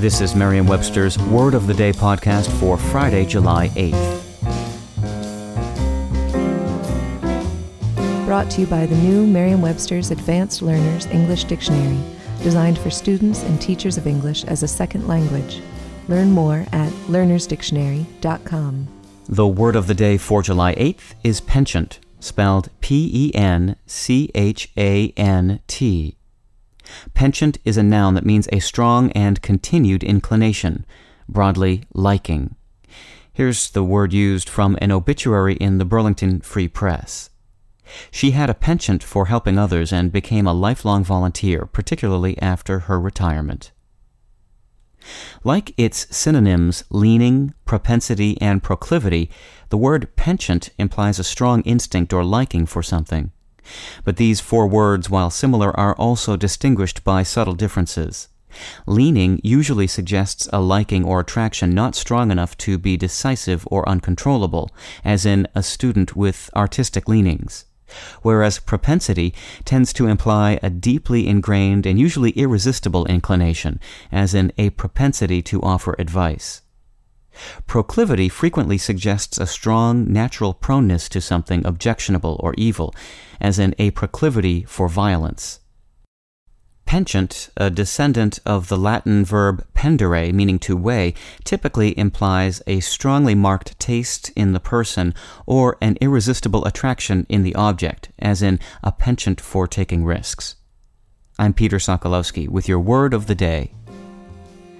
This is Merriam-Webster's Word of the Day podcast for Friday, July 8th. Brought to you by the new Merriam-Webster's Advanced Learners English Dictionary, designed for students and teachers of English as a second language. Learn more at learnersdictionary.com. The word of the day for July 8th is penchant, spelled P E N C H A N T. Penchant is a noun that means a strong and continued inclination, broadly liking. Here's the word used from an obituary in the Burlington Free Press. She had a penchant for helping others and became a lifelong volunteer, particularly after her retirement. Like its synonyms leaning, propensity, and proclivity, the word penchant implies a strong instinct or liking for something. But these four words, while similar, are also distinguished by subtle differences. Leaning usually suggests a liking or attraction not strong enough to be decisive or uncontrollable, as in a student with artistic leanings. Whereas propensity tends to imply a deeply ingrained and usually irresistible inclination, as in a propensity to offer advice. Proclivity frequently suggests a strong natural proneness to something objectionable or evil, as in a proclivity for violence. Penchant, a descendant of the Latin verb pendere, meaning to weigh, typically implies a strongly marked taste in the person or an irresistible attraction in the object, as in a penchant for taking risks. I'm Peter Sokolowski with your word of the day.